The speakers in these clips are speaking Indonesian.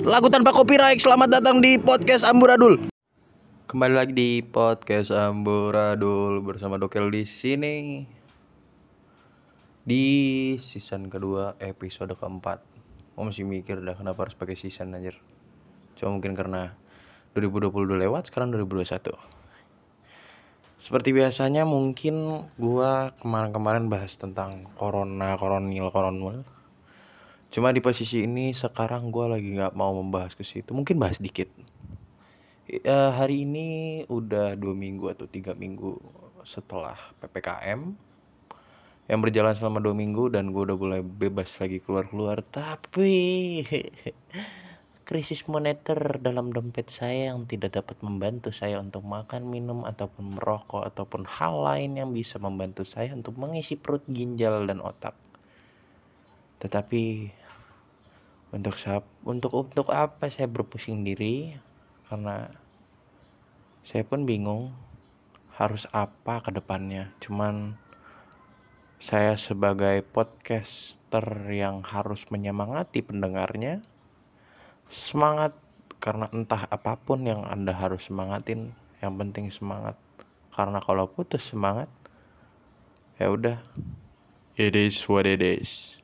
Lagu tanpa copyright. Selamat datang di podcast Amburadul. Kembali lagi di podcast Amburadul bersama Dokel di sini di season kedua episode keempat. Gue masih mikir dah kenapa harus pakai season anjir. Cuma mungkin karena 2020 udah lewat, sekarang 2021. Seperti biasanya mungkin gua kemarin-kemarin bahas tentang corona, koronil, koronil. Cuma di posisi ini sekarang gua lagi nggak mau membahas ke situ. Mungkin bahas dikit. Eh, hari ini udah dua minggu atau tiga minggu setelah ppkm yang berjalan selama dua minggu dan gue udah mulai bebas lagi keluar-keluar tapi krisis moneter dalam dompet saya yang tidak dapat membantu saya untuk makan minum ataupun merokok ataupun hal lain yang bisa membantu saya untuk mengisi perut ginjal dan otak tetapi untuk sap untuk untuk apa saya berpusing diri? Karena saya pun bingung harus apa ke depannya. Cuman saya sebagai podcaster yang harus menyemangati pendengarnya semangat. Karena entah apa pun yang anda harus semangatin yang penting semangat. Karena kalau putus semangat ya udah. It is what it is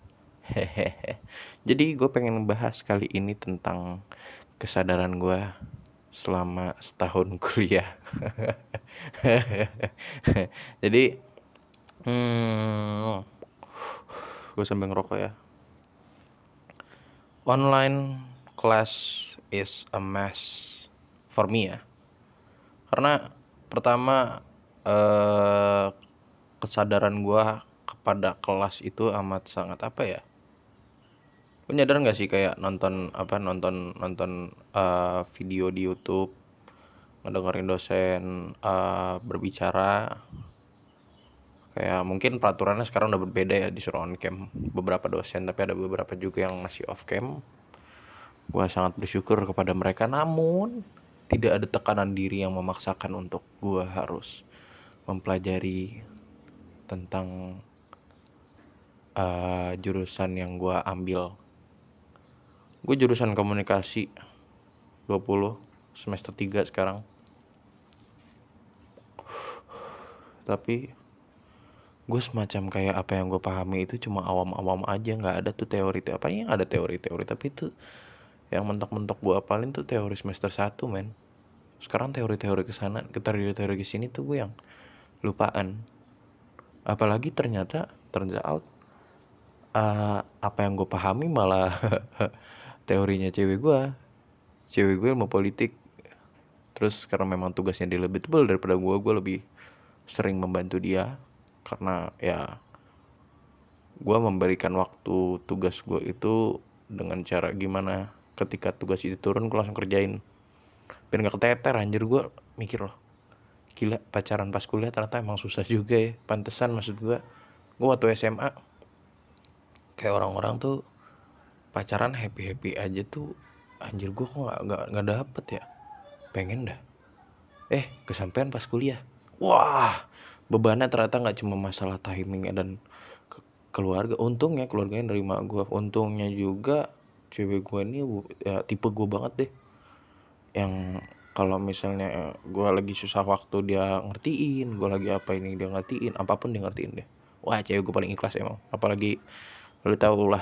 hehehe jadi gue pengen bahas kali ini tentang kesadaran gue selama setahun kuliah jadi Hmm, gue sambil ngerokok ya. Online class is a mess for me ya. Karena pertama eh, kesadaran gue kepada kelas itu amat sangat apa ya? Lu nyadar nggak sih kayak nonton apa nonton nonton uh, video di YouTube ngedengerin dosen uh, berbicara? Kayak mungkin peraturannya sekarang udah berbeda ya disuruh on cam beberapa dosen tapi ada beberapa juga yang masih off cam. Gue sangat bersyukur kepada mereka namun tidak ada tekanan diri yang memaksakan untuk gue harus mempelajari tentang uh, jurusan yang gue ambil gue jurusan komunikasi 20 semester 3 sekarang. Tapi gue semacam kayak apa yang gue pahami itu cuma awam-awam aja nggak ada tuh teori apa yang ada teori-teori tapi itu yang mentok-mentok gue apalin tuh teori semester 1 men. Sekarang teori-teori ke sana teori-teori ke sini tuh gue yang lupaan. Apalagi ternyata turns out uh, apa yang gue pahami malah teorinya cewek gue cewek gue ilmu politik. Terus karena memang tugasnya dia lebih tebal daripada gue gue lebih sering membantu dia. Karena ya gue memberikan waktu tugas gue itu dengan cara gimana ketika tugas itu turun gue langsung kerjain. Biar nggak keteter anjir gue mikir loh gila pacaran pas kuliah ternyata emang susah juga ya pantesan maksud gue gue waktu SMA kayak orang-orang tuh pacaran happy happy aja tuh anjir gue kok nggak nggak dapet ya? Pengen dah. Eh kesampaian pas kuliah. Wah bebannya ternyata nggak cuma masalah timing dan ke keluarga. Untungnya keluarganya nerima gue untungnya juga cewek gue ini ya, tipe gue banget deh. Yang kalau misalnya gue lagi susah waktu dia ngertiin gue lagi apa ini dia ngertiin apa pun dia ngertiin deh. Wah cewek gue paling ikhlas emang. Apalagi lu tau lah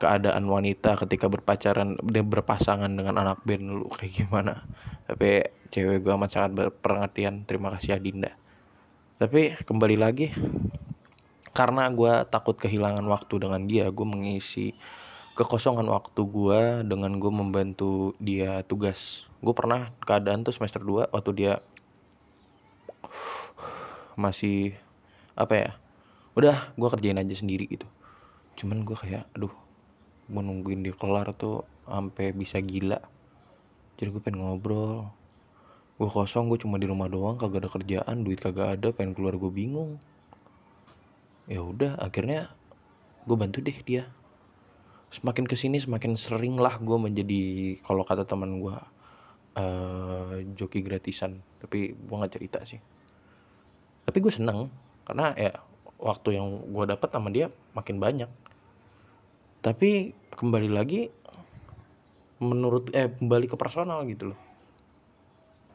keadaan wanita ketika berpacaran dia berpasangan dengan anak band lu kayak gimana? Tapi cewek gue amat sangat berpengertian. Terima kasih Adinda. Tapi kembali lagi karena gue takut kehilangan waktu dengan dia gue mengisi kekosongan waktu gue dengan gue membantu dia tugas. Gue pernah keadaan tuh semester 2 waktu dia masih apa ya udah gue kerjain aja sendiri gitu. Cuman gue kayak aduh gue nungguin dia kelar tuh sampai bisa gila. Jadi gue pengen ngobrol. Gue kosong gue cuma di rumah doang kagak ada kerjaan duit kagak ada pengen keluar gue bingung. Ya udah akhirnya gue bantu deh dia. Semakin ke sini semakin sering lah gue menjadi kalau kata teman gue uh, joki gratisan. Tapi gue nggak cerita sih. Tapi gue seneng karena ya waktu yang gue dapat sama dia makin banyak tapi kembali lagi menurut eh kembali ke personal gitu loh.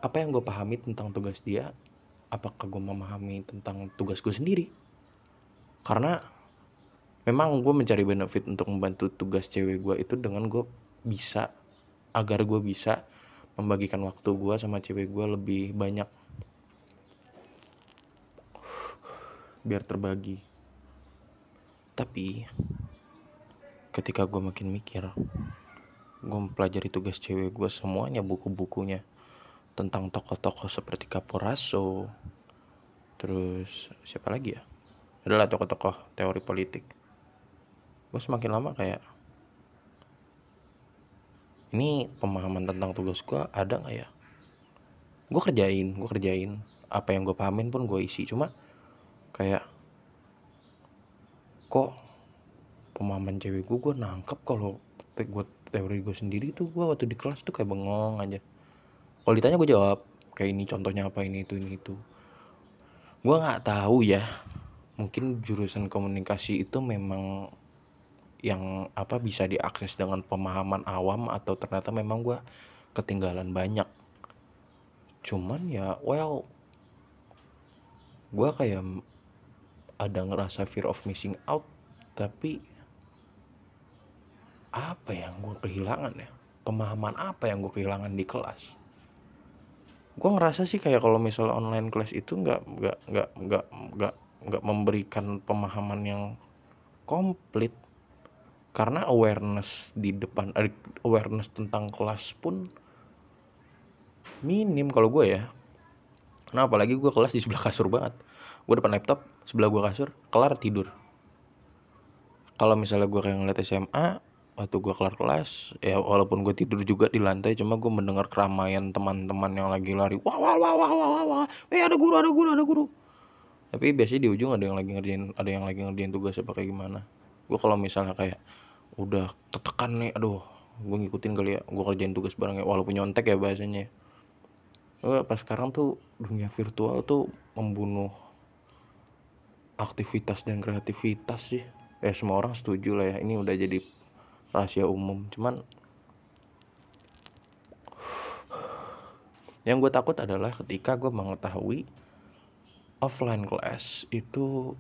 Apa yang gue pahami tentang tugas dia? Apakah gue memahami tentang tugas gue sendiri? Karena memang gue mencari benefit untuk membantu tugas cewek gue itu dengan gue bisa agar gue bisa membagikan waktu gue sama cewek gue lebih banyak. Biar terbagi. Tapi ketika gue makin mikir gue mempelajari tugas cewek gue semuanya buku-bukunya tentang tokoh-tokoh seperti Kaporaso terus siapa lagi ya? Adalah tokoh-tokoh teori politik. Gue semakin lama kayak ini pemahaman tentang tugas gue ada nggak ya? Gue kerjain gue kerjain. Apa yang gue pahamin pun gue isi. Cuma kayak kok pemahaman cewek gue gue nangkep kalau te gue teori gue sendiri tuh gue waktu di kelas tuh kayak bengong aja. Kalau ditanya gue jawab kayak ini contohnya apa ini itu ini itu. Gue nggak tahu ya. Mungkin jurusan komunikasi itu memang yang apa bisa diakses dengan pemahaman awam atau ternyata memang gue ketinggalan banyak. Cuman ya well gue kayak ada ngerasa fear of missing out tapi apa yang gue kehilangan ya? Pemahaman apa yang gue kehilangan di kelas? Gue ngerasa sih kayak kalau misalnya online class itu nggak nggak nggak nggak nggak nggak memberikan pemahaman yang komplit. Karena awareness di depan eh, awareness tentang kelas pun minim kalau gue ya. Nah apalagi gue kelas di sebelah kasur banget. Gue depan laptop sebelah gue kasur kelar tidur. Kalau misalnya gue kayak ngeliat SMA waktu gue kelar kelas ya walaupun gue tidur juga di lantai cuma gue mendengar keramaian teman-teman yang lagi lari. Wah wah wah wah wah wah wah. Eh ada guru ada guru ada guru. Tapi biasanya di ujung ada yang lagi ngerjain ada yang lagi ngerjain tugas apa kayak gimana. Gue kalau misalnya kayak udah tertekan nih aduh gue ngikutin kali ya gue kerjain tugas bareng ya walaupun nyontek ya bahasanya. Gue pas sekarang tuh dunia virtual tuh membunuh aktivitas dan kreativitas sih. Ya semua orang setuju lah ya ini udah jadi rahasia umum. Cuman yang gue takut adalah ketika gue mengetahui offline class itu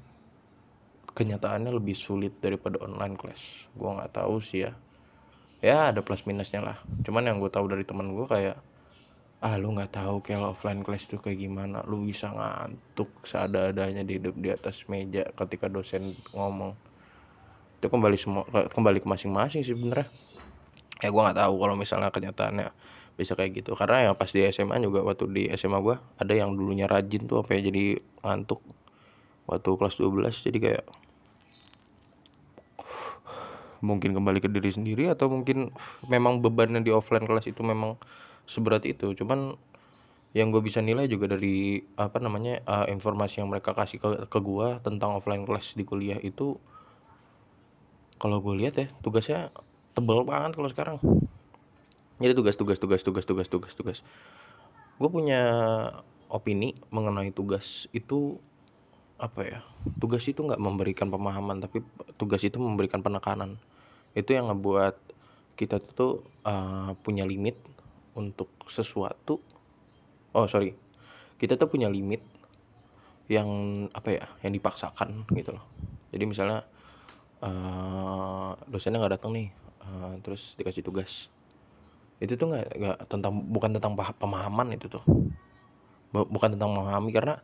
kenyataannya lebih sulit daripada online class. Gue nggak tahu sih ya. Ya ada plus minusnya lah. Cuman yang gue tahu dari teman gue kayak ah lu nggak tahu kayak offline class tuh kayak gimana. Lu bisa ngantuk seada-adanya di di atas meja ketika dosen ngomong itu kembali semua kembali ke masing-masing sih benernya ya gue nggak tahu kalau misalnya kenyataannya bisa kayak gitu. Karena ya pas di SMA juga waktu di SMA gue ada yang dulunya rajin tuh ya jadi ngantuk. Waktu kelas 12 jadi kayak mungkin kembali ke diri sendiri atau mungkin memang bebannya di offline kelas itu memang seberat itu. Cuman yang gue bisa nilai juga dari apa namanya uh, informasi yang mereka kasih ke ke gue tentang offline kelas di kuliah itu kalau gue lihat ya tugasnya tebel banget kalau sekarang. Jadi tugas tugas tugas tugas tugas tugas tugas. Gue punya opini mengenai tugas itu apa ya tugas itu nggak memberikan pemahaman tapi tugas itu memberikan penekanan. Itu yang ngebuat kita tuh uh, punya limit untuk sesuatu. Oh sorry. Kita tuh punya limit yang apa ya yang dipaksakan gitu loh. Jadi misalnya uh, dosennya nggak datang nih. Uh, terus dikasih tugas. Itu tuh nggak nggak tentang bukan tentang pemahaman itu tuh. Bukan tentang memahami karena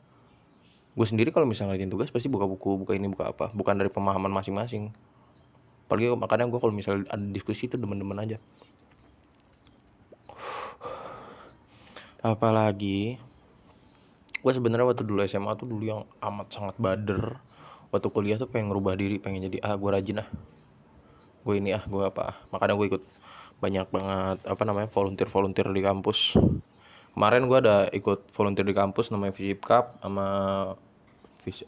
gue sendiri kalau misalnya ngerjain tugas pasti buka buku buka ini buka apa. Bukan dari pemahaman masing-masing. Apalagi makanya gue kalau misalnya ada diskusi itu demen-demen aja. Apalagi gue sebenarnya waktu dulu SMA tuh dulu yang amat sangat bader waktu kuliah tuh pengen ngerubah diri pengen jadi ah gue rajin ah. Gue ini ah gue apa ah. makanya gue ikut banyak banget apa namanya volunteer volunteer di kampus. Kemarin gue ada ikut volunteer di kampus namanya Visip Cup sama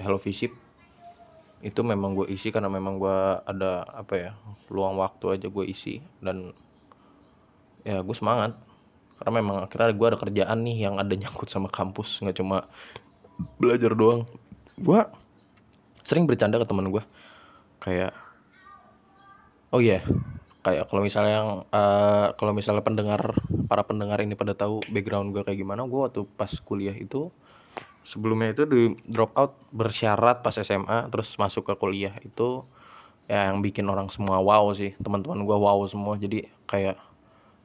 Hello Visip. Itu memang gue isi karena memang gue ada apa ya luang waktu aja gue isi dan ya gue semangat. Karena memang akhirnya gue ada kerjaan nih yang ada nyangkut sama kampus nggak cuma belajar doang. Gue sering bercanda ke teman gue kayak oh iya yeah, kayak kalau misalnya yang eh, kalau misalnya pendengar para pendengar ini pada tahu background gue kayak gimana gue waktu pas kuliah itu sebelumnya itu di drop out bersyarat pas SMA terus masuk ke kuliah itu ya yang bikin orang semua wow sih teman-teman gue wow semua. Jadi kayak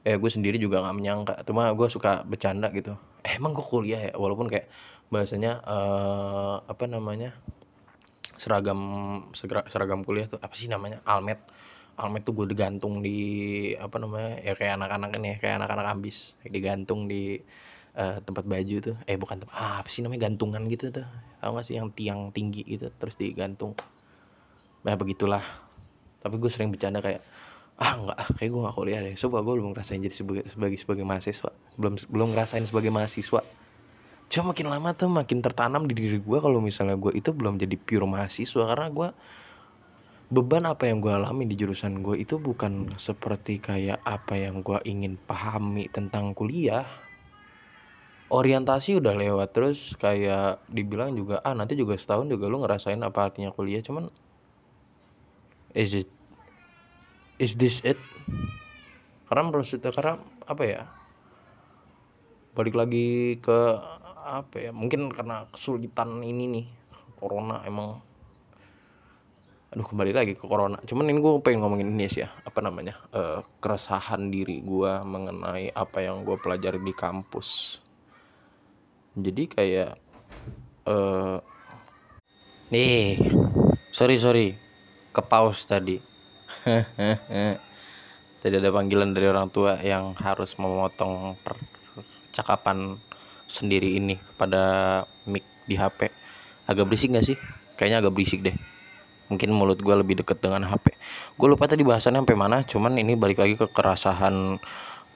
eh gue sendiri juga nggak menyangka cuma gue suka bercanda gitu. Eh, emang gue kuliah ya? Walaupun kayak bahasanya eh, apa namanya seragam seragam kuliah tuh apa sih namanya almet. Almet tuh gue digantung di apa namanya ya kayak anak-anak ini ya kayak anak-anak ambis. Digantung di eh, tempat baju tuh. Eh bukan tempat ah, apa sih namanya gantungan gitu tuh. Tau gak sih yang tiang tinggi gitu terus digantung. Nah begitulah. Tapi gue sering bercanda kayak ah enggak ah kayak gue gak kuliah deh. Coba gue belum ngerasain jadi sebagai sebagai sebagai mahasiswa. Belum belum ngerasain sebagai mahasiswa cuma makin lama tuh makin tertanam di diri gue kalau misalnya gue itu belum jadi pure mahasiswa. Karena gue beban apa yang gue alami di jurusan gue itu bukan seperti kayak apa yang gue ingin pahami tentang kuliah. Orientasi udah lewat terus kayak dibilang juga ah nanti juga setahun juga lu ngerasain apa artinya kuliah. Cuman is it is this it? Karena menurut kita karena apa ya balik lagi ke apa ya mungkin karena kesulitan ini nih corona emang. Aduh kembali lagi ke corona. Cuman ini gue pengen ngomongin ini sih ya apa namanya eh, keresahan diri gue mengenai apa yang gue pelajari di kampus. Jadi kayak eh nih sorry sorry ke pause tadi. Tadi ada panggilan dari orang tua yang harus memotong percakapan sendiri ini kepada mic di HP agak berisik gak sih? Kayaknya agak berisik deh. Mungkin mulut gue lebih deket dengan HP gue lupa tadi bahasannya sampai mana cuman ini balik lagi ke kerasahan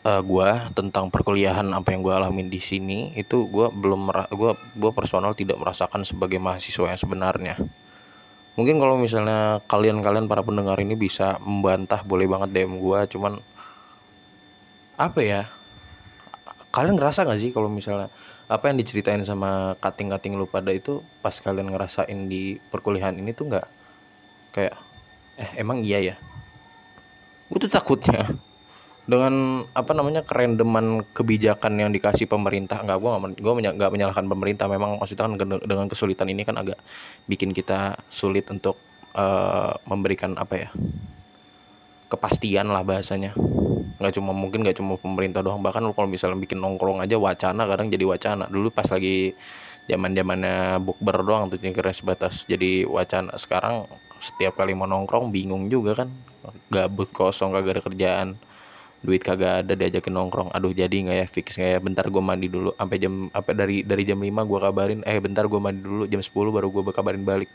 gue tentang perkuliahan apa yang gue alamin di sini. Itu gue belum gue gue personal tidak merasakan sebagai mahasiswa yang sebenarnya. Mungkin kalau misalnya kalian-kalian para pendengar ini bisa membantah boleh banget DM gue cuman apa ya kalian ngerasa gak sih kalau misalnya apa yang diceritain sama kating-kating lu pada itu pas kalian ngerasain di perkuliahan ini tuh nggak kayak eh emang iya ya? Gue tuh takutnya dengan apa namanya kerendeman kebijakan yang dikasih pemerintah nggak gue gue nggak menyalahkan pemerintah. Memang maksudnya kan dengan- kesulitan ini kan agak bikin kita sulit untuk eh, memberikan apa ya kepastian lah bahasanya. Nggak cuma mungkin nggak cuma pemerintah doang bahkan kalau misalnya bikin nongkrong aja wacana kadang jadi wacana. Dulu pas lagi zaman zamannya bukber doang tuh kira sebatas jadi wacana. Sekarang setiap kali mau nongkrong bingung juga kan. Gabut kosong kagak ada kerjaan. Duit kagak ada diajakin nongkrong. Aduh jadi nggak ya fix nggak ya? Bentar gue mandi dulu. Sampai jam apa dari dari jam 5 gue kabarin eh bentar gue mandi dulu. Jam 10 baru gue kabarin balik.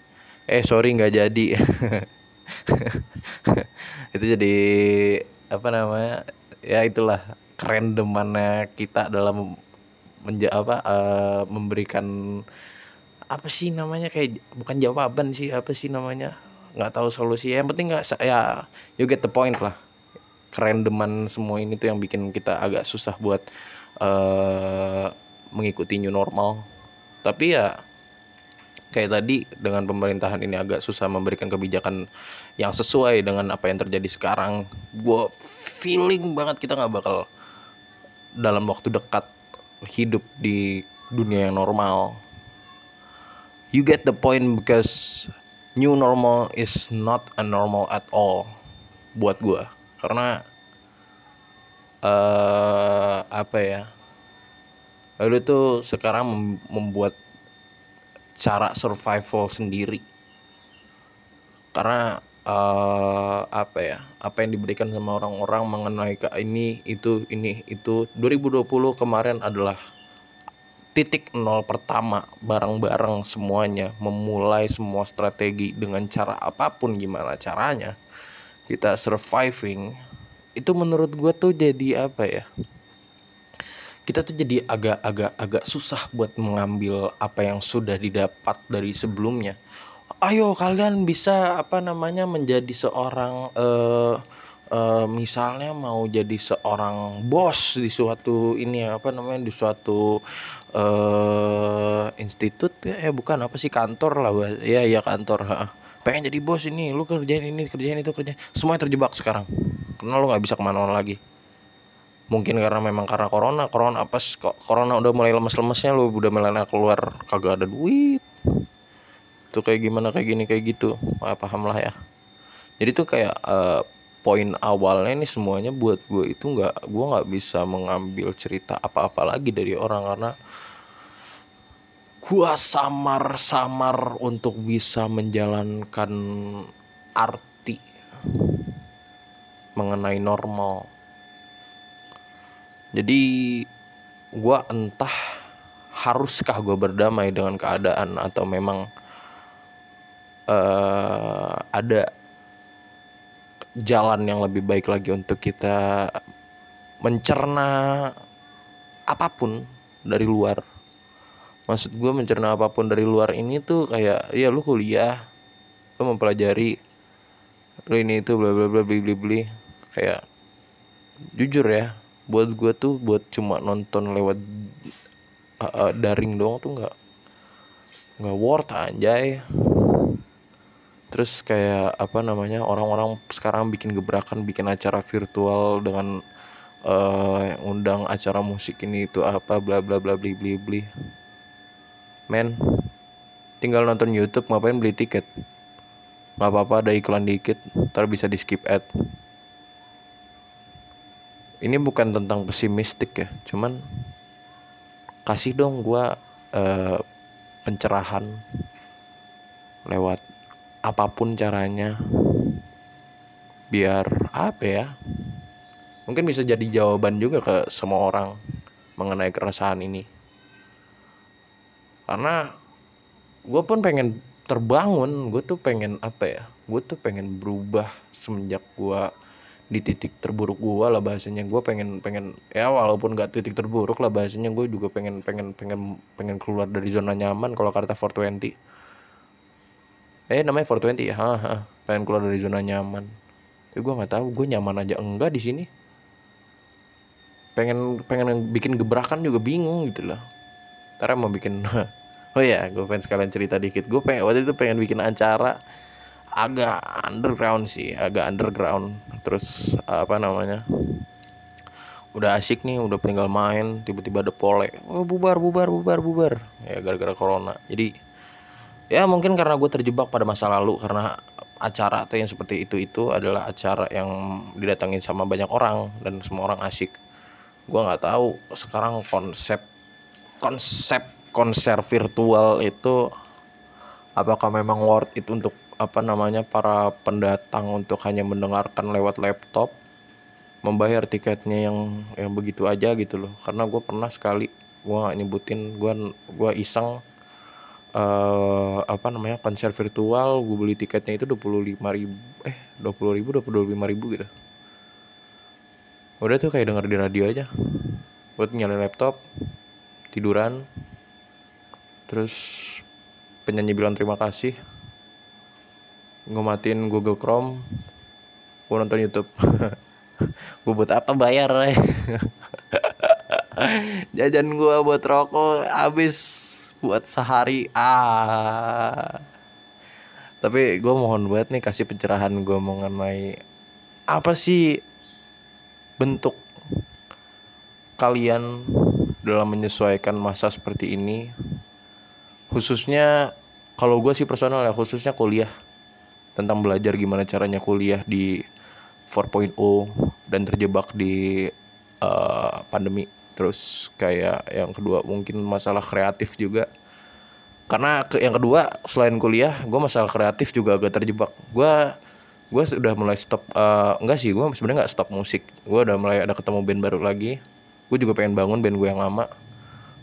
Eh sorry nggak jadi itu jadi apa namanya ya itulah keren demannya kita dalam menja apa eh, memberikan apa sih namanya kayak bukan jawaban sih apa sih namanya nggak tahu solusi. Yang penting nggak ya you get the point lah. Kerendeman semua ini tuh yang bikin kita agak susah buat eh mengikuti new normal. Tapi ya kayak tadi dengan pemerintahan ini agak susah memberikan kebijakan yang sesuai dengan apa yang terjadi sekarang gue feeling banget kita nggak bakal dalam waktu dekat hidup di dunia yang normal. You get the point because new normal is not a normal at all buat gue karena eh apa ya lu tuh sekarang mem- membuat cara survival sendiri. Karena eh apa ya apa yang diberikan sama orang-orang mengenai ini itu ini itu. 2020 kemarin adalah titik nol pertama bareng-bareng semuanya memulai semua strategi dengan cara apa pun gimana caranya kita surviving. Itu menurut gue tuh jadi apa ya kita tuh jadi agak-agak agak susah buat mengambil apa yang sudah didapat dari sebelumnya ayo kalian bisa apa namanya menjadi seorang eh eh, misalnya mau jadi seorang bos di suatu ini apa namanya di suatu eh institut ya eh, bukan apa sih kantor lah ya ya kantor ha. pengen jadi bos ini lu kerjain ini kerjain itu kerjain. Semuanya terjebak sekarang. Karena lu nggak bisa ke mana-mana lagi. Mungkin karena memang karena corona corona apa kok corona udah mulai lemes-lemesnya lu udah mulai keluar kagak ada duit tuh kayak gimana kayak gini kayak gitu. Ah, paham lah ya. Jadi tuh kayak uh, poin awalnya ini semuanya buat gue itu nggak gue nggak bisa mengambil cerita apa-apa lagi dari orang karena gue samar-samar untuk bisa menjalankan arti mengenai normal. Jadi gue entah haruskah gue berdamai dengan keadaan atau memang uh, ada jalan yang lebih baik lagi untuk kita mencerna apa pun dari luar. Maksud gue mencerna apa pun dari luar ini tuh kayak ya lu kuliah lu mempelajari lu ini itu bla bla bla beli beli beli kayak jujur ya buat gue tuh buat cuma nonton lewat uh, uh, daring doang tuh nggak nggak worth anjay terus kayak apa namanya orang-orang sekarang bikin gebrakan bikin acara virtual dengan uh, undang acara musik ini itu apa bla bla bla bli bli bli. Men tinggal nonton YouTube ngapain beli tiket? Nggak apa-apa ada iklan dikit ntar bisa di skip ad. Ini bukan tentang pesimistik ya cuman kasih dong gue uh, pencerahan lewat apa pun caranya. Biar apa ya? Mungkin bisa jadi jawaban juga ke semua orang mengenai keresahan ini. Karena gue pun pengen terbangun gue tuh pengen apa ya? Gue tuh pengen berubah semenjak gue di titik terburuk gue lah bahasanya. Gue pengen pengen ya walaupun gak titik terburuk lah bahasanya gue juga pengen pengen pengen pengen keluar dari zona nyaman kalau kata 420 eh namanya 420 ya? Ha, ha. pengen keluar dari zona nyaman. Tapi gue nggak tahu. Gue nyaman aja. Enggak di sini. Pengen pengen bikin gebrakan juga bingung gitu loh. Karena mau bikin oh ya gue pengen sekalian cerita dikit. Gue pengen waktu itu pengen bikin acara agak underground sih. Agak underground. Terus apa namanya? Udah asik nih udah tinggal main tiba-tiba ada pole. Oh bubar bubar bubar bubar. Ya gara-gara corona. Jadi ya mungkin karena gue terjebak pada masa lalu karena acara tuh yang seperti itu itu adalah acara yang didatangin sama banyak orang dan semua orang asik. Gue nggak tahu sekarang konsep konsep konser virtual itu apakah memang worth it untuk apa namanya para pendatang untuk hanya mendengarkan lewat laptop membayar tiketnya yang yang begitu aja gitu loh. Karena gue pernah sekali gue nggak nyebutin gue gue iseng uh, apa namanya konser virtual gue beli tiketnya itu dua puluh lima ribu eh dua puluh ribu dua puluh lima ribu gitu. Udah tuh kayak denger di radio aja. Buat nyalain laptop tiduran terus penyanyi bilang terima kasih. Ngomatin Google Chrome gue nonton YouTube. Gue buat apa bayar jajan gue buat rokok habis buat sehari. Ah. Tapi gue mohon banget nih kasih pencerahan gue mengenai apa sih bentuk kalian dalam menyesuaikan masa seperti ini. Khususnya kalau gue sih personal ya khususnya kuliah. Tentang belajar gimana caranya kuliah di 4.0 dan terjebak di uh, pandemi terus kayak yang kedua mungkin masalah kreatif juga. Karena ke, yang kedua selain kuliah gue masalah kreatif juga agak terjebak. Gue gue sudah mulai stop uh, enggak sih gue sebenarnya nggak stop musik. Gue udah mulai ada ketemu band baru lagi. Gue juga pengen bangun band gue yang lama.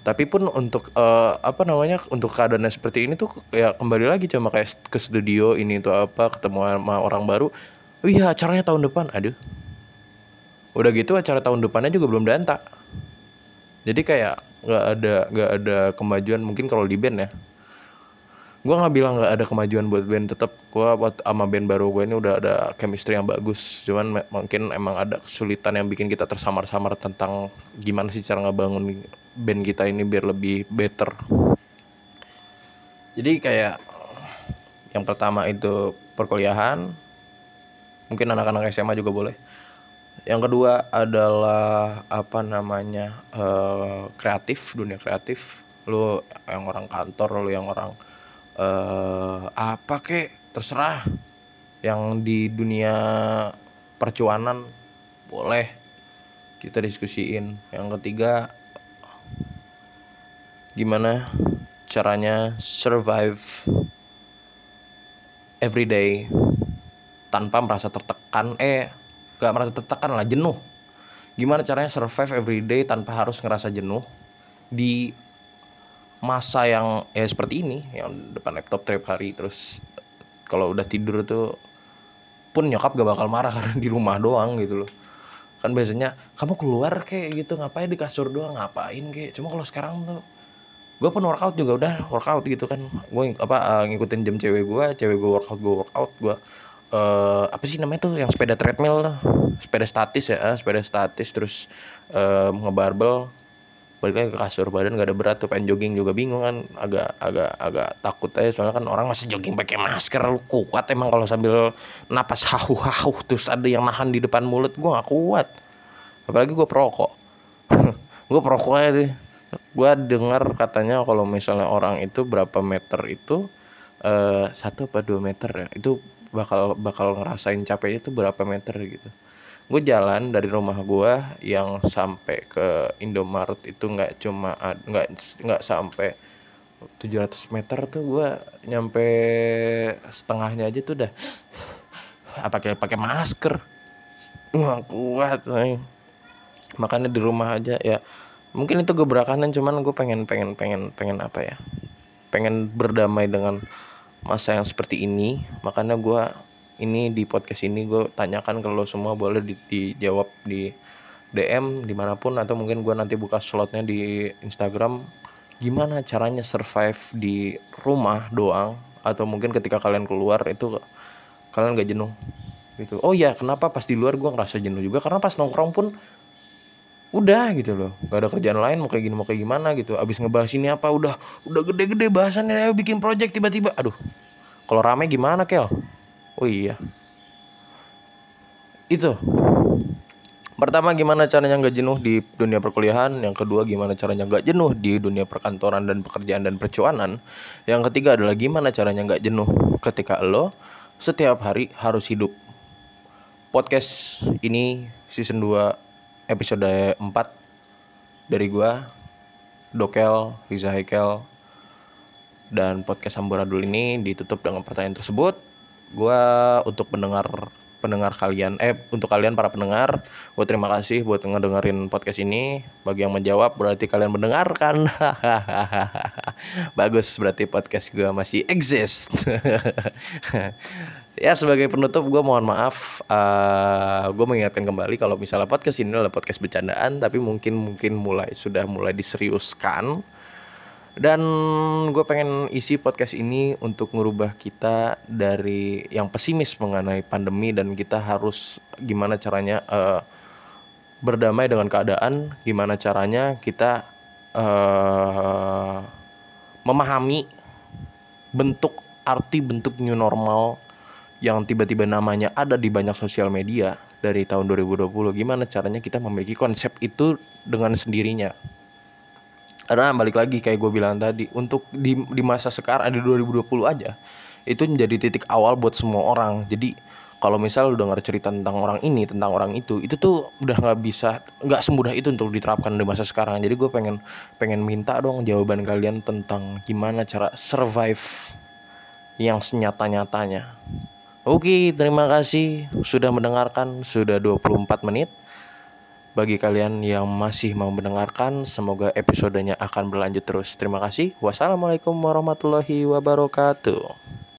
Tapi pun untuk uh, apa namanya untuk keadaannya seperti ini tuh ya kembali lagi cuma kayak ke studio ini tuh apa ketemu sama orang baru. Oh iya acaranya tahun depan aduh. Udah gitu acara tahun depannya juga belum danta jadi kayak nggak ada nggak ada kemajuan mungkin kalau di band ya. Gue nggak bilang nggak ada kemajuan buat band tetap gue buat sama band baru gue ini udah ada chemistry yang bagus. Cuman mungkin emang ada kesulitan yang bikin kita tersamar-samar tentang gimana sih cara ngebangun band kita ini biar lebih better. Jadi kayak yang pertama itu perkuliahan. Mungkin anak-anak SMA juga boleh yang kedua adalah apa namanya eh, kreatif dunia kreatif. Lu yang orang kantor lu yang orang eh, apa kek terserah. Yang di dunia percuanan boleh kita diskusiin. Yang ketiga gimana caranya survive everyday tanpa merasa tertekan? Eh gak merasa tertekan lah jenuh. Gimana caranya survive everyday tanpa harus ngerasa jenuh di masa yang ya seperti ini yang depan laptop tiap hari terus kalau udah tidur tuh pun nyokap gak bakal marah karena di rumah doang gitu loh. Kan biasanya kamu keluar kayak gitu ngapain di kasur doang? Ngapain kayak cuma kalau sekarang tuh gue pun workout juga udah workout gitu kan. Gue apa uh, ngikutin jam cewek gue cewek gue workout gue workout gue uh, apa sih namanya tuh yang sepeda treadmill sepeda statis ya uh, sepeda statis terus uh, ngebarbel balik lagi ke kasur badan gak ada berat tuh pengen jogging juga bingung kan agak agak agak takut aja soalnya kan orang masih jogging pakai masker lu kuat emang kalau sambil napas hahu hahu terus ada yang nahan di depan mulut gue gak kuat. Apalagi gue perokok. Gue perokok aja deh. Gue dengar katanya kalau misalnya orang itu berapa meter itu eh, satu apa dua meter ya. Itu bakal bakal ngerasain capeknya itu berapa meter gitu. Gue jalan dari rumah gue yang sampai ke Indomaret itu nggak cuma nggak nggak sampai 700 meter tuh gue nyampe setengahnya aja tuh udah pakai pakai masker. Nggak kuat nih makanya di rumah aja ya. Mungkin itu gebrakan cuman gue pengen pengen pengen pengen apa ya? Pengen berdamai dengan masa yang seperti ini makanya gue ini di podcast ini gue tanyakan ke lo semua boleh di, dijawab di DM di mana pun atau mungkin gue nanti buka slotnya di Instagram. Gimana caranya survive di rumah doang atau mungkin ketika kalian keluar itu kalian gak jenuh? Gitu. Oh ya kenapa pas di luar gue ngerasa jenuh juga? Karena pas nongkrong pun udah gitu loh. Gak ada kerjaan lain mau kayak gini mau kayak gimana gitu. Abis ngebahas ini apa udah. Udah gede-gede bahasannya ayo bikin project tiba-tiba. Aduh kalau rame gimana kel? Oh iya. Itu. Pertama gimana caranya nggak jenuh di dunia perkuliahan? Yang kedua gimana caranya nggak jenuh di dunia perkantoran dan pekerjaan dan percuanan? Yang ketiga adalah gimana caranya nggak jenuh ketika lo setiap hari harus hidup. Podcast ini season 2 episode 4 dari gua Dokel Riza Hekel dan podcast Samburadul ini ditutup dengan pertanyaan tersebut. Gua untuk pendengar pendengar kalian eh untuk kalian para pendengar gue terima kasih buat ngedengerin podcast ini. Bagi yang menjawab berarti kalian mendengarkan. Bagus berarti podcast gue masih exist ya sebagai penutup gue mohon maaf uh, gue mengingatkan kembali kalau misalnya podcast ini adalah podcast bercandaan tapi mungkin mungkin mulai sudah mulai diseriuskan. Dan gue pengen isi podcast ini untuk ngerubah kita dari yang pesimis mengenai pandemi dan kita harus gimana caranya uh, berdamai dengan keadaan gimana caranya kita uh, memahami bentuk arti bentuk new normal yang tiba-tiba namanya ada di banyak sosial media dari tahun 2020 gimana caranya kita memiliki konsep itu dengan sendirinya? Karena balik lagi kayak gue bilang tadi untuk di, di masa sekarang di 2020 aja itu menjadi titik awal buat semua orang. Jadi kalau misal lu dengar cerita tentang orang ini tentang orang itu itu tuh udah nggak bisa nggak semudah itu untuk diterapkan di masa sekarang. Jadi gue pengen pengen minta dong jawaban kalian tentang gimana cara survive yang senyata nyatanya Oke, terima kasih sudah mendengarkan. Sudah 24 menit. Bagi kalian yang masih mau mendengarkan, semoga episodenya akan berlanjut terus. Terima kasih. Wassalamualaikum warahmatullahi wabarakatuh.